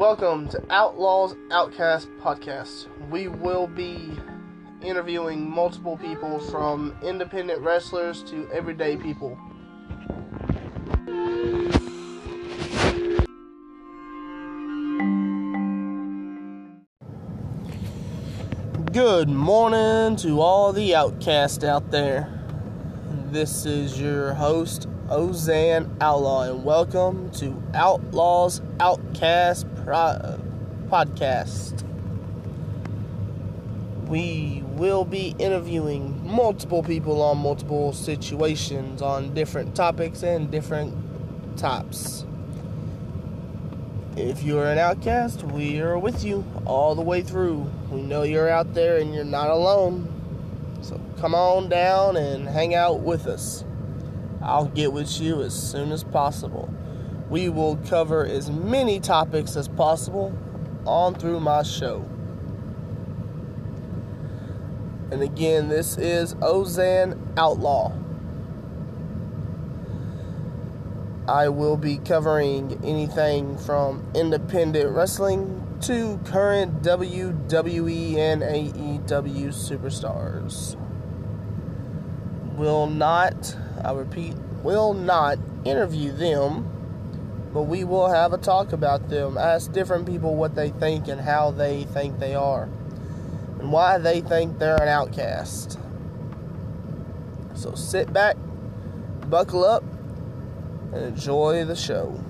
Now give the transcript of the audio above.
Welcome to Outlaws Outcast Podcast. We will be interviewing multiple people from independent wrestlers to everyday people. Good morning to all the outcasts out there. This is your host, Ozan Outlaw, and welcome to Outlaws Outcast Pro- Podcast. We will be interviewing multiple people on multiple situations on different topics and different tops. If you're an outcast, we are with you all the way through. We know you're out there and you're not alone. So come on down and hang out with us. I'll get with you as soon as possible. We will cover as many topics as possible on through my show. And again, this is Ozan Outlaw. I will be covering anything from independent wrestling to current WWE and AEW superstars. Will not, I repeat, will not interview them, but we will have a talk about them. Ask different people what they think and how they think they are, and why they think they're an outcast. So sit back, buckle up, and enjoy the show.